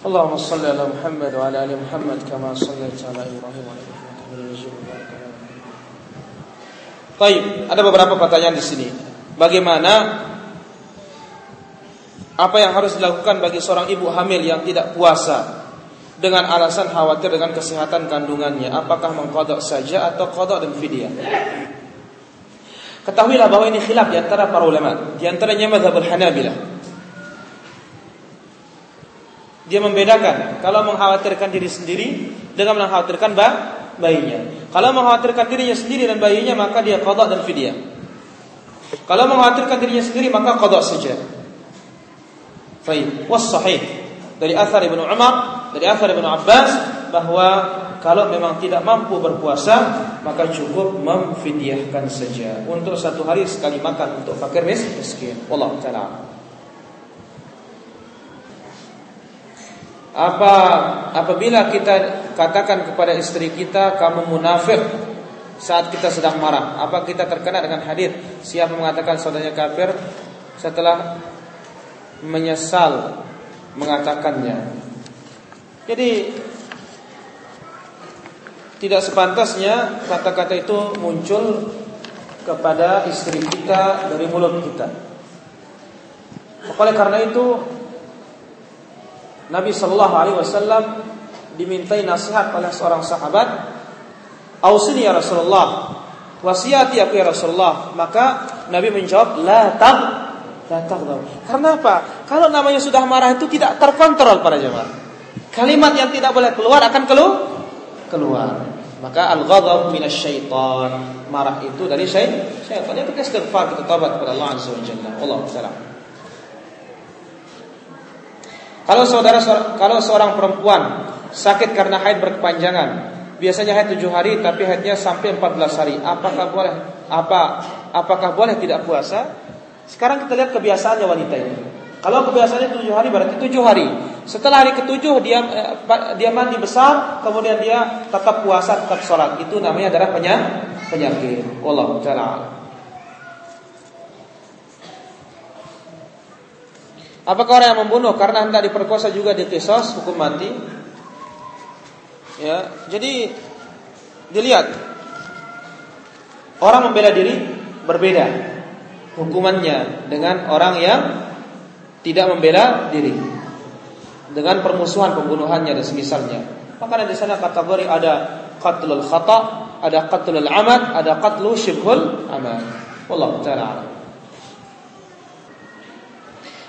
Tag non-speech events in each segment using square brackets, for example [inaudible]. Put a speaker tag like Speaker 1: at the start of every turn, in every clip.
Speaker 1: اللهم صل على محمد وعلى ال محمد كما صليت على ابراهيم وعلى ال ابراهيم Baik, ada beberapa pertanyaan di sini. Bagaimana apa yang harus dilakukan bagi seorang ibu hamil yang tidak puasa dengan alasan khawatir dengan kesehatan kandungannya? Apakah mengkodok saja atau kodok dan fidyah? Ketahuilah bahwa ini khilaf di antara para ulama, di antaranya mazhabul Hanabilah. Dia membedakan kalau mengkhawatirkan diri sendiri dengan mengkhawatirkan bayinya. Kalau mengkhawatirkan dirinya sendiri dan bayinya maka dia qada dan fidyah. Kalau mengkhawatirkan dirinya sendiri maka qada saja. Baik, was sahih dari Athar Ibnu Umar, dari Athar Ibnu Abbas bahwa kalau memang tidak mampu berpuasa maka cukup memfidyahkan saja untuk satu hari sekali makan untuk fakir miskin. Allah taala. Apa apabila kita katakan kepada istri kita kamu munafik saat kita sedang marah, apa kita terkena dengan hadis siapa mengatakan saudaranya kafir setelah menyesal mengatakannya. Jadi tidak sepantasnya kata-kata itu muncul kepada istri kita dari mulut kita. Oleh karena itu Nabi Shallallahu Alaihi Wasallam dimintai nasihat oleh seorang sahabat, "Ausini ya Rasulullah, wasiati aku ya Rasulullah." Maka Nabi menjawab, "La tag, la taghdab." Karena apa? Kalau namanya sudah marah itu tidak terkontrol para jemaah. Kalimat yang tidak boleh keluar akan keluar. keluar. Maka al-ghadab minasyaitan. Marah itu dari syaitan. Syaitan itu istighfar kita tobat kepada Allah Azza wa Jalla. Allah taala. Kalau saudara kalau seorang perempuan sakit karena haid berkepanjangan, biasanya haid tujuh hari tapi haidnya sampai 14 hari, apakah boleh apa apakah boleh tidak puasa? Sekarang kita lihat kebiasaannya wanita ini. Kalau kebiasaannya tujuh hari berarti tujuh hari. Setelah hari ketujuh dia eh, dia mandi besar, kemudian dia tetap puasa, tetap sholat. Itu namanya adalah penyakit. Allah taala. Apakah orang yang membunuh karena hendak diperkosa juga dikisos hukum mati? Ya, jadi dilihat orang membela diri berbeda hukumannya dengan orang yang tidak membela diri dengan permusuhan pembunuhannya dan semisalnya. Maka di sana kategori ada qatlul khata, ada qatlul amad, ada qatlu syibhul amad. Wallahu taala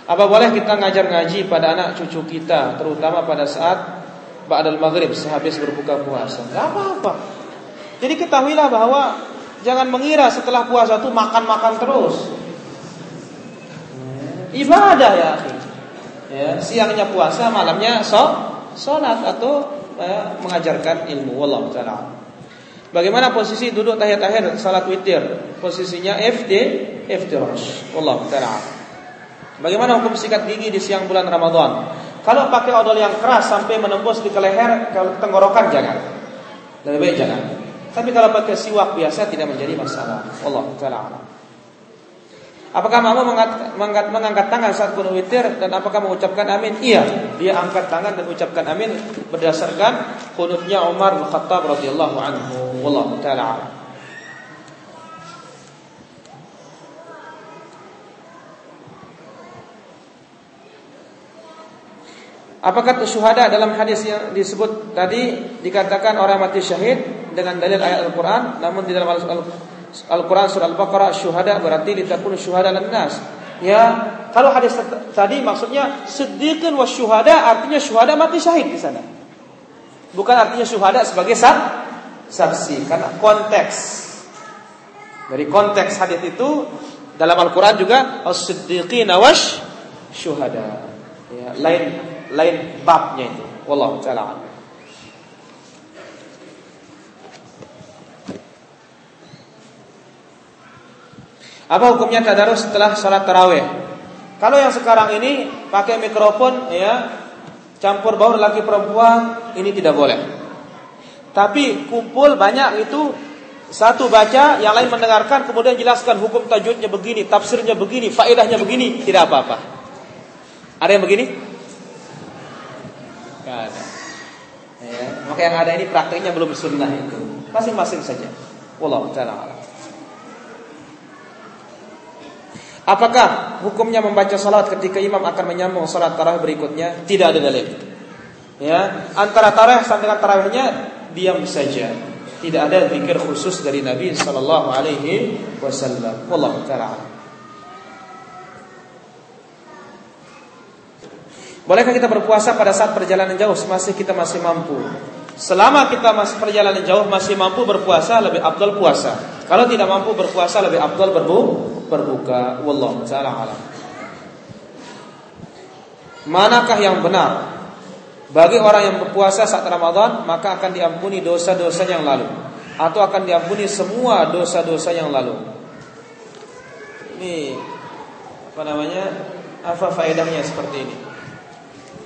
Speaker 1: apa boleh kita ngajar ngaji pada anak cucu kita, terutama pada saat ba'dal maghrib sehabis berbuka puasa? Gak apa-apa. Jadi ketahuilah bahwa jangan mengira setelah puasa itu makan-makan terus. Ibadah ya, ya siangnya puasa, malamnya sholat, atau ya, mengajarkan ilmu. Wallahu taala. Bagaimana posisi duduk tahiyat akhir salat witir? Posisinya FD, iftirash. Wallahu taala. Bagaimana hukum sikat gigi di siang bulan Ramadan? Kalau pakai odol yang keras sampai menembus di keleher, ke tenggorokan jangan. Lebih baik jangan. Tapi kalau pakai siwak biasa tidak menjadi masalah. Allah taala Apakah mengangkat, mengangkat, mengangkat tangan saat kuno witir dan apakah mengucapkan amin? Iya, dia angkat tangan dan mengucapkan amin berdasarkan kunutnya Umar bin Khattab radhiyallahu anhu. Wallahu taala Apakah syuhada dalam hadis yang disebut tadi dikatakan orang mati syahid dengan dalil ayat Al-Qur'an namun di dalam Al-Qur'an surah Al-Baqarah syuhada berarti litakun syuhada nas. Ya, kalau hadis tadi maksudnya sedikit was syuhada artinya syuhada mati syahid di sana. Bukan artinya syuhada sebagai sak, saksi karena konteks dari konteks hadis itu dalam Al-Qur'an juga as-siddiqina wash syuhada. Ya, lain lain babnya itu. Wallahu taala. Apa hukumnya tadarus setelah sholat taraweh? Kalau yang sekarang ini pakai mikrofon ya campur baur laki perempuan ini tidak boleh. Tapi kumpul banyak itu satu baca, yang lain mendengarkan, kemudian jelaskan hukum tajwidnya begini, tafsirnya begini, faedahnya begini, tidak apa-apa. Ada yang begini? Gak ada. Ya, maka yang ada ini praktiknya belum sunnah itu. Masing-masing saja. Wallahu taala Apakah hukumnya membaca salat ketika imam akan menyambung salat tarawih berikutnya? Tidak ada dalil. Ya, antara tarawih sampai dengan tarawihnya diam saja. Tidak ada zikir khusus dari Nabi sallallahu alaihi wasallam. Wallahu taala. Bolehkah kita berpuasa pada saat perjalanan jauh masih kita masih mampu? Selama kita masih perjalanan jauh masih mampu berpuasa lebih abdul puasa. Kalau tidak mampu berpuasa lebih abdul berbu berbuka. Wallahu taala alam. Manakah yang benar? Bagi orang yang berpuasa saat Ramadan maka akan diampuni dosa-dosa yang lalu atau akan diampuni semua dosa-dosa yang lalu. Ini apa namanya? Apa faedahnya seperti ini?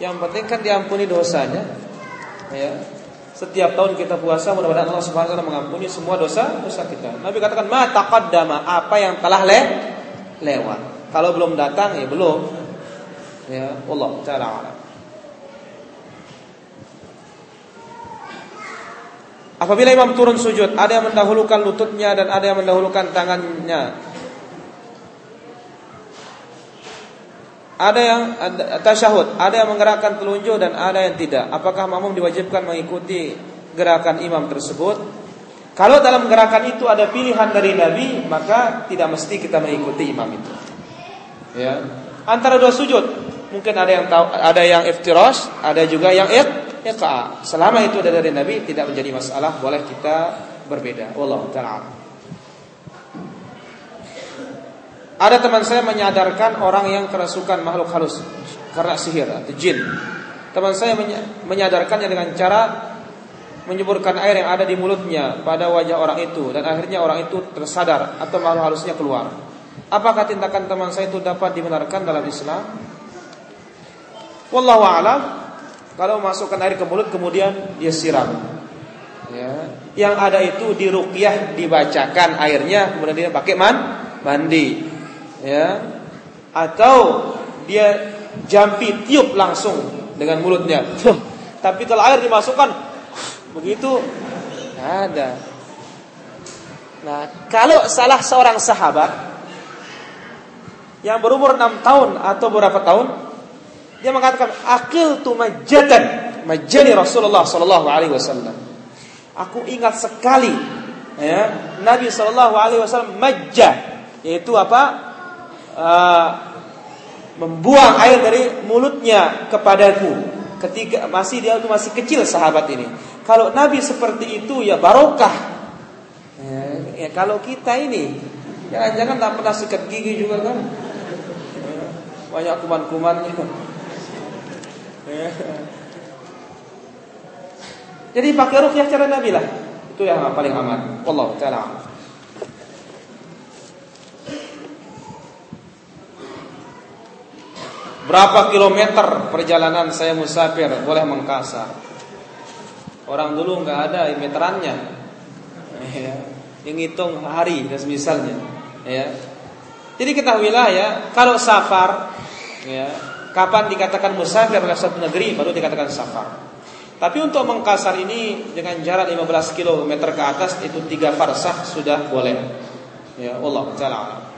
Speaker 1: Yang penting kan diampuni dosanya. Ya. Setiap tahun kita puasa mudah-mudahan Allah Subhanahu wa taala mengampuni semua dosa dosa kita. Nabi katakan ma taqaddama apa yang telah le lewat. Kalau belum datang ya belum. Ya, Allah taala alam. Apabila imam turun sujud, ada yang mendahulukan lututnya dan ada yang mendahulukan tangannya. Ada yang tasyahud, ada yang menggerakkan telunjuk dan ada yang tidak. Apakah makmum diwajibkan mengikuti gerakan imam tersebut? Kalau dalam gerakan itu ada pilihan dari Nabi, maka tidak mesti kita mengikuti imam itu. Ya. Antara dua sujud, mungkin ada yang tahu, ada yang iftirash, ada juga yang it iqa. Selama itu ada dari Nabi tidak menjadi masalah, boleh kita berbeda. Wallahu taala. Ada teman saya menyadarkan orang yang kerasukan makhluk halus karena sihir atau jin. Teman saya menyadarkannya dengan cara menyemburkan air yang ada di mulutnya pada wajah orang itu dan akhirnya orang itu tersadar atau makhluk halusnya keluar. Apakah tindakan teman saya itu dapat dibenarkan dalam Islam? Wallahu a'lam. Kalau masukkan air ke mulut kemudian dia siram. Ya. Yang ada itu di ruqyah dibacakan airnya kemudian dia pakai man mandi. Ya. Atau dia jampi tiup langsung dengan mulutnya. Tapi kalau air dimasukkan begitu ada. Nah, kalau salah seorang sahabat yang berumur 6 tahun atau berapa tahun dia mengatakan akil tu majadan majani Rasulullah sallallahu alaihi wasallam. Aku ingat sekali ya, Nabi sallallahu alaihi wasallam majja yaitu apa? Uh, membuang air dari mulutnya kepadaku ketika masih dia itu masih kecil sahabat ini. Kalau Nabi seperti itu ya barokah. Ya, ya kalau kita ini jangan-jangan tak pernah sikat gigi juga kan? Ya, banyak kuman-kumannya. Jadi pakai rukyah cara Nabi lah. Itu yang paling aman. Allah taala. Berapa kilometer perjalanan saya musafir boleh mengkasar? Orang dulu nggak ada meterannya. Ya. Yang ngitung hari dan misalnya. Ya. Jadi ketahuilah ya, kalau safar ya, Kapan dikatakan musafir adalah satu negeri baru dikatakan safar. Tapi untuk mengkasar ini dengan jarak 15 km ke atas itu tiga farsah sudah boleh. Ya Allah taala.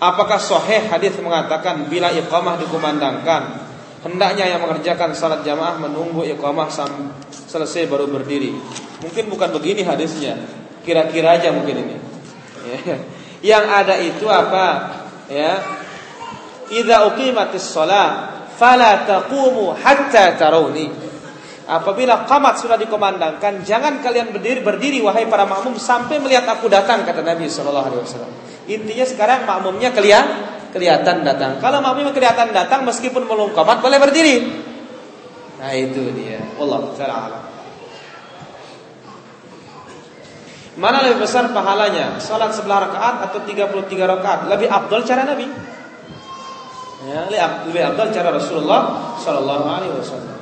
Speaker 1: Apakah sahih hadis mengatakan bila iqamah dikumandangkan hendaknya yang mengerjakan salat jamaah menunggu iqamah selesai baru berdiri. Mungkin bukan begini hadisnya. Kira-kira aja mungkin ini. Ya. Yang ada itu apa? Ya. Idza uqimatis shalah fala taqumu hatta tarawni. Apabila qamat sudah dikomandangkan, jangan kalian berdiri berdiri wahai para makmum sampai melihat aku datang kata Nabi sallallahu alaihi wasallam. Intinya sekarang makmumnya kelihatan kelihatan datang. Kalau makmumnya kelihatan datang meskipun belum qamat boleh berdiri. Nah itu dia. Allah taala Mana lebih besar pahalanya? Salat sebelah rakaat atau 33 rakaat? Lebih abdul cara Nabi. Ya, lebih abdul cara Rasulullah sallallahu alaihi wasallam.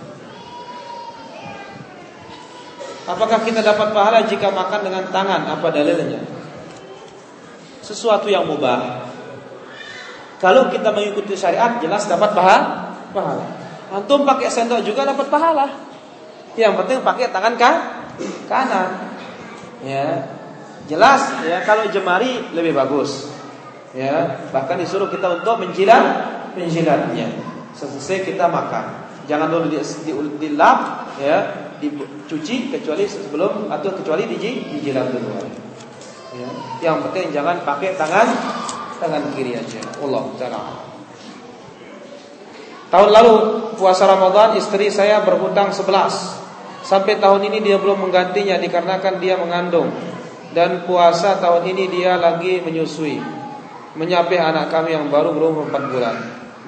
Speaker 1: Apakah kita dapat pahala jika makan dengan tangan? Apa dalilnya? Sesuatu yang mubah. Kalau kita mengikuti syariat jelas dapat pahala. pahala. Antum pakai sendok juga dapat pahala. Yang penting pakai tangan kan kanan. Ya. Jelas ya kalau jemari lebih bagus. Ya, bahkan disuruh kita untuk menjilat menjilatnya. Selesai kita makan. Jangan dulu di, di, dilap ya, dicuci kecuali sebelum atau kecuali dijilat dulu. Ya. Yang penting jangan pakai tangan tangan kiri aja. Allah taala. Tahun lalu puasa Ramadan istri saya berhutang 11. Sampai tahun ini dia belum menggantinya dikarenakan dia mengandung dan puasa tahun ini dia lagi menyusui. Menyapih anak kami yang baru berumur 4 bulan.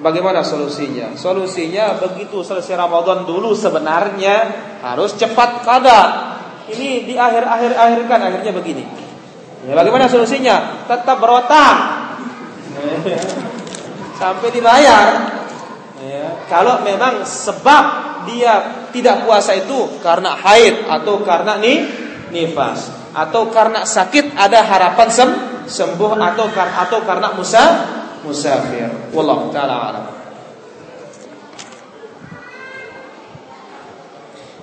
Speaker 1: Bagaimana solusinya? Solusinya begitu selesai Ramadan dulu sebenarnya harus cepat kada. Ini di akhir-akhir akhirkan akhirnya begini. Ya, bagaimana solusinya? Tetap berotang sampai dibayar. Ya. Kalau memang sebab dia tidak puasa itu karena haid atau karena nih nifas atau karena sakit ada harapan sem sembuh atau atau karena musa musafir. Wallahu taala alam.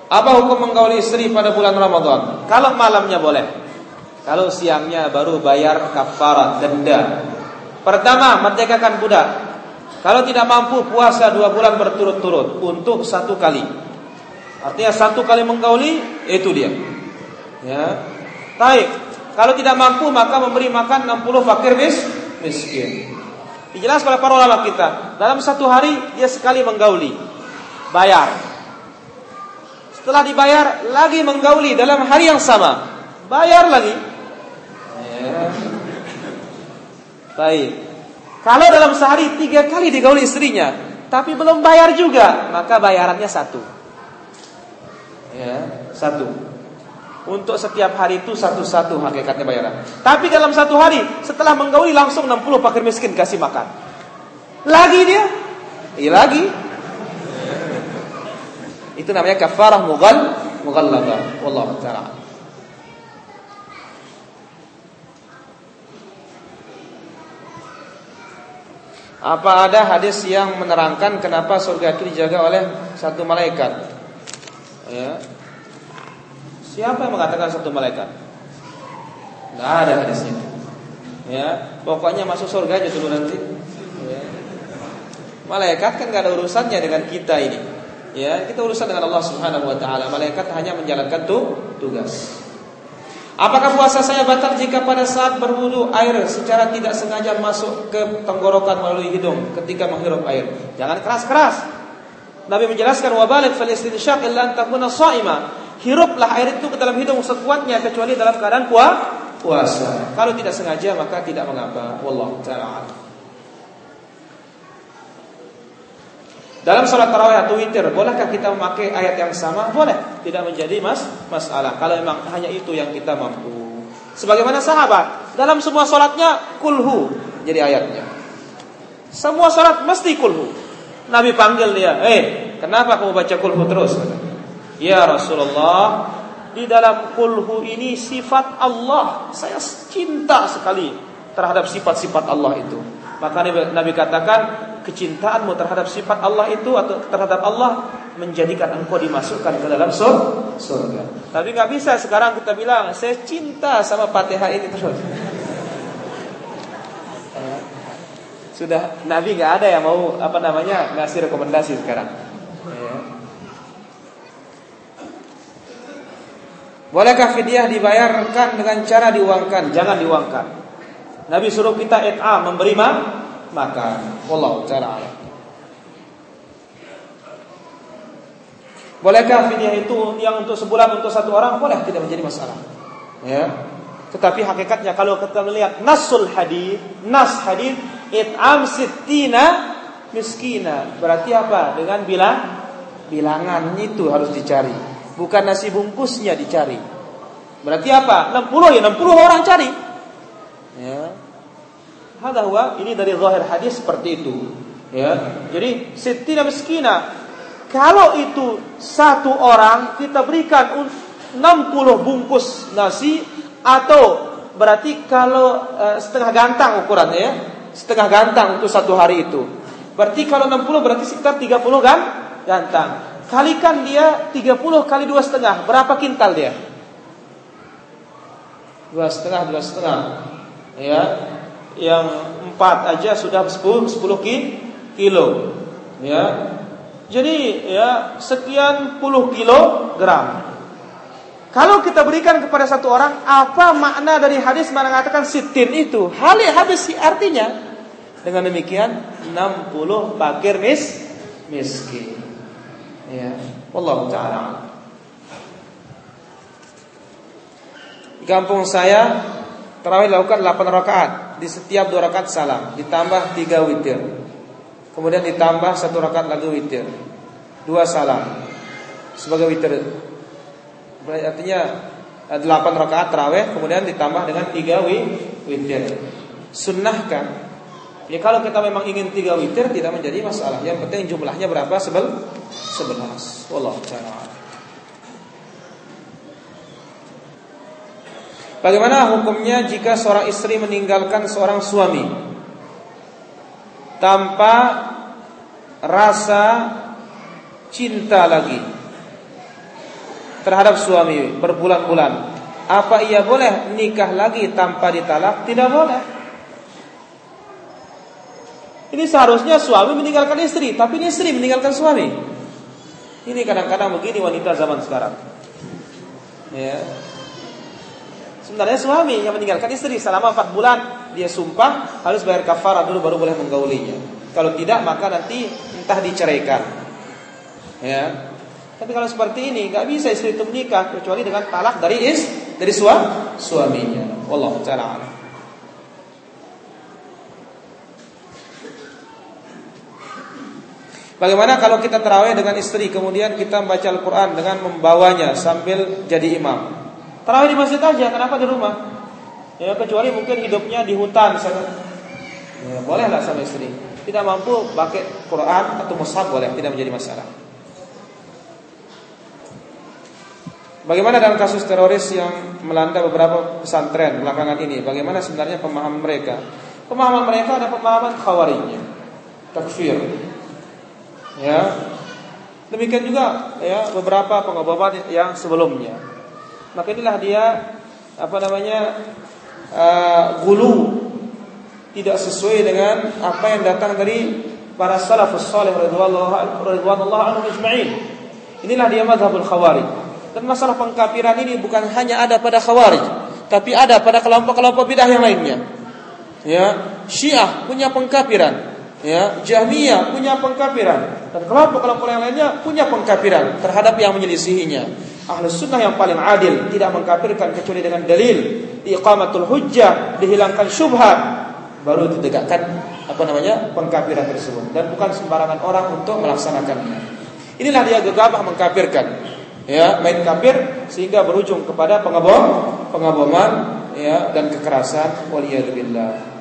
Speaker 1: Apa hukum menggauli istri pada bulan Ramadan? Kalau malamnya boleh. Kalau siangnya baru bayar kafarat denda Pertama, merdekakan budak. Kalau tidak mampu puasa dua bulan berturut-turut untuk satu kali. Artinya satu kali menggauli itu dia. Ya. Baik. Kalau tidak mampu maka memberi makan 60 fakir mis miskin. Dijelaskan oleh para ulama kita, dalam satu hari dia sekali menggauli. Bayar. Setelah dibayar lagi menggauli dalam hari yang sama. Bayar lagi. Baik. Kalau dalam sehari tiga kali digauli istrinya, tapi belum bayar juga, maka bayarannya satu. Ya, satu. Untuk setiap hari itu satu-satu hakikatnya bayaran. Tapi dalam satu hari setelah menggauli langsung 60 fakir miskin kasih makan. Lagi dia? Iya lagi. Itu namanya kafarah mughal mughallabah. Wallahu taala. Apa ada hadis yang menerangkan kenapa surga itu dijaga oleh satu malaikat? Ya. Siapa yang mengatakan satu malaikat? Tidak ada hadisnya. Ya, pokoknya masuk surga aja dulu nanti. Ya. Malaikat kan gak ada urusannya dengan kita ini. Ya, kita urusan dengan Allah Subhanahu wa taala. Malaikat hanya menjalankan tuh tugas. Apakah puasa saya batal jika pada saat berwudu air secara tidak sengaja masuk ke tenggorokan melalui hidung ketika menghirup air? Jangan keras-keras. Nabi menjelaskan wabalik fal istinsyaq illa an takuna. Hiruplah air itu ke dalam hidung sekuatnya kecuali dalam keadaan puasa. Kalau tidak sengaja maka tidak mengapa. Wallahu taala. Dalam sholat tarawih atau witir, bolehkah kita memakai ayat yang sama? Boleh, tidak menjadi mas masalah. Kalau memang hanya itu yang kita mampu. Sebagaimana sahabat, dalam semua sholatnya kulhu jadi ayatnya. Semua sholat mesti kulhu. Nabi panggil dia, eh, kenapa kamu baca kulhu terus? Ya Rasulullah, di dalam kulhu ini sifat Allah. Saya cinta sekali terhadap sifat-sifat Allah itu. Maka Nabi katakan kecintaanmu terhadap sifat Allah itu atau terhadap Allah menjadikan engkau dimasukkan ke dalam surga. Tapi nggak bisa sekarang kita bilang saya cinta sama Fatihah ini terus. [laughs] Sudah Nabi nggak ada yang mau apa namanya ngasih rekomendasi sekarang. Bolehkah fidyah dibayarkan dengan cara diuangkan? Jangan diuangkan. Nabi suruh kita it'a memberi makan. Wallahu taala alam. Bolehkah fidyah itu yang untuk sebulan untuk satu orang? Boleh, tidak menjadi masalah. Ya. Tetapi hakikatnya kalau kita melihat nasul hadis, nas hadis it'am sittina miskina. Berarti apa? Dengan bilang bilangan itu harus dicari, bukan nasi bungkusnya dicari. Berarti apa? 60 ya 60 orang cari. Ya. Huwa ini dari zahir hadis seperti itu. Ya. Jadi sittina miskina. Kalau itu satu orang kita berikan 60 bungkus nasi atau berarti kalau uh, setengah gantang ukurannya ya. setengah gantang untuk satu hari itu. Berarti kalau 60 berarti sekitar 30 kan gantang. Kalikan dia 30 kali dua setengah, berapa kintal dia? Dua setengah, dua setengah. Ya, yang empat aja sudah 10 10 kilo. Ya, jadi ya sekian puluh kilogram. Kalau kita berikan kepada satu orang, apa makna dari hadis mengatakan sitin itu? Hal habis artinya. Dengan demikian 60 fakir mis miskin. Ya, Allah taala. Di kampung saya tarawih dilakukan 8 rakaat, di setiap 2 rakaat salam, ditambah 3 witir. Kemudian ditambah satu rakaat lagi witir. Dua salam sebagai witir. Artinya 8 rakaat tarawih kemudian ditambah dengan 3 witir. Sunnahkan Ya kalau kita memang ingin tiga witir tidak menjadi masalah. Yang penting jumlahnya berapa? Sebel sebelas. Wallah Bagaimana hukumnya jika seorang istri meninggalkan seorang suami tanpa rasa cinta lagi terhadap suami berbulan-bulan? Apa ia boleh nikah lagi tanpa ditalak? Tidak boleh. Ini seharusnya suami meninggalkan istri, tapi istri meninggalkan suami. Ini kadang-kadang begini wanita zaman sekarang. Ya. Sebenarnya suami yang meninggalkan istri selama 4 bulan dia sumpah harus bayar kafarah dulu baru boleh menggaulinya. Kalau tidak maka nanti entah diceraikan. Ya. Tapi kalau seperti ini nggak bisa istri itu menikah kecuali dengan talak dari is dari suami suaminya. Wallahu taala Bagaimana kalau kita terawih dengan istri kemudian kita membaca Al-Quran dengan membawanya sambil jadi imam? Terawih di masjid aja, kenapa di rumah? Ya kecuali mungkin hidupnya di hutan sana. Ya, bolehlah sama istri. Tidak mampu pakai Quran atau mushaf boleh, tidak menjadi masalah. Bagaimana dalam kasus teroris yang melanda beberapa pesantren belakangan ini? Bagaimana sebenarnya pemahaman mereka? Pemahaman mereka ada pemahaman khawarijnya, takfir, Ya. Demikian juga ya beberapa pengobatan yang sebelumnya. Maka inilah dia apa namanya uh, gulu tidak sesuai dengan apa yang datang dari para salafus salih radhiyallahu anhum ajma'in. Inilah dia mazhabul khawarij. Dan masalah pengkafiran ini bukan hanya ada pada khawarij, tapi ada pada kelompok-kelompok bidah yang lainnya. Ya, Syiah punya pengkafiran, ya Jahmiyah punya pengkafiran dan kelompok-kelompok yang lainnya punya pengkafiran terhadap yang menyelisihinya. Ahlus sunnah yang paling adil tidak mengkafirkan kecuali dengan dalil iqamatul hujjah dihilangkan syubhat baru ditegakkan apa namanya pengkafiran tersebut dan bukan sembarangan orang untuk melaksanakannya. Inilah dia gegabah mengkafirkan ya main kafir sehingga berujung kepada pengabom pengaboman ya dan kekerasan waliyadzubillah.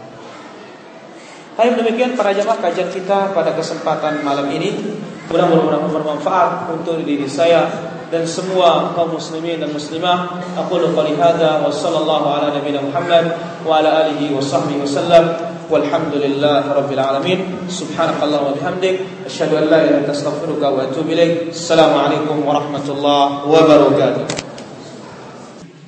Speaker 1: Hai demikian para jamaah kajian kita pada kesempatan malam ini mudah-mudahan bermanfaat untuk diri saya dan semua kaum muslimin dan muslimah. Aku qouli hadza wa sallallahu ala nabiyina Muhammad wa ala alihi wa sahbihi wasallam. Walhamdulillahi rabbil alamin. Subhanakallah wa bihamdik asyhadu an la ilaha astaghfiruka wa atubu ilaik. Assalamualaikum warahmatullahi wabarakatuh.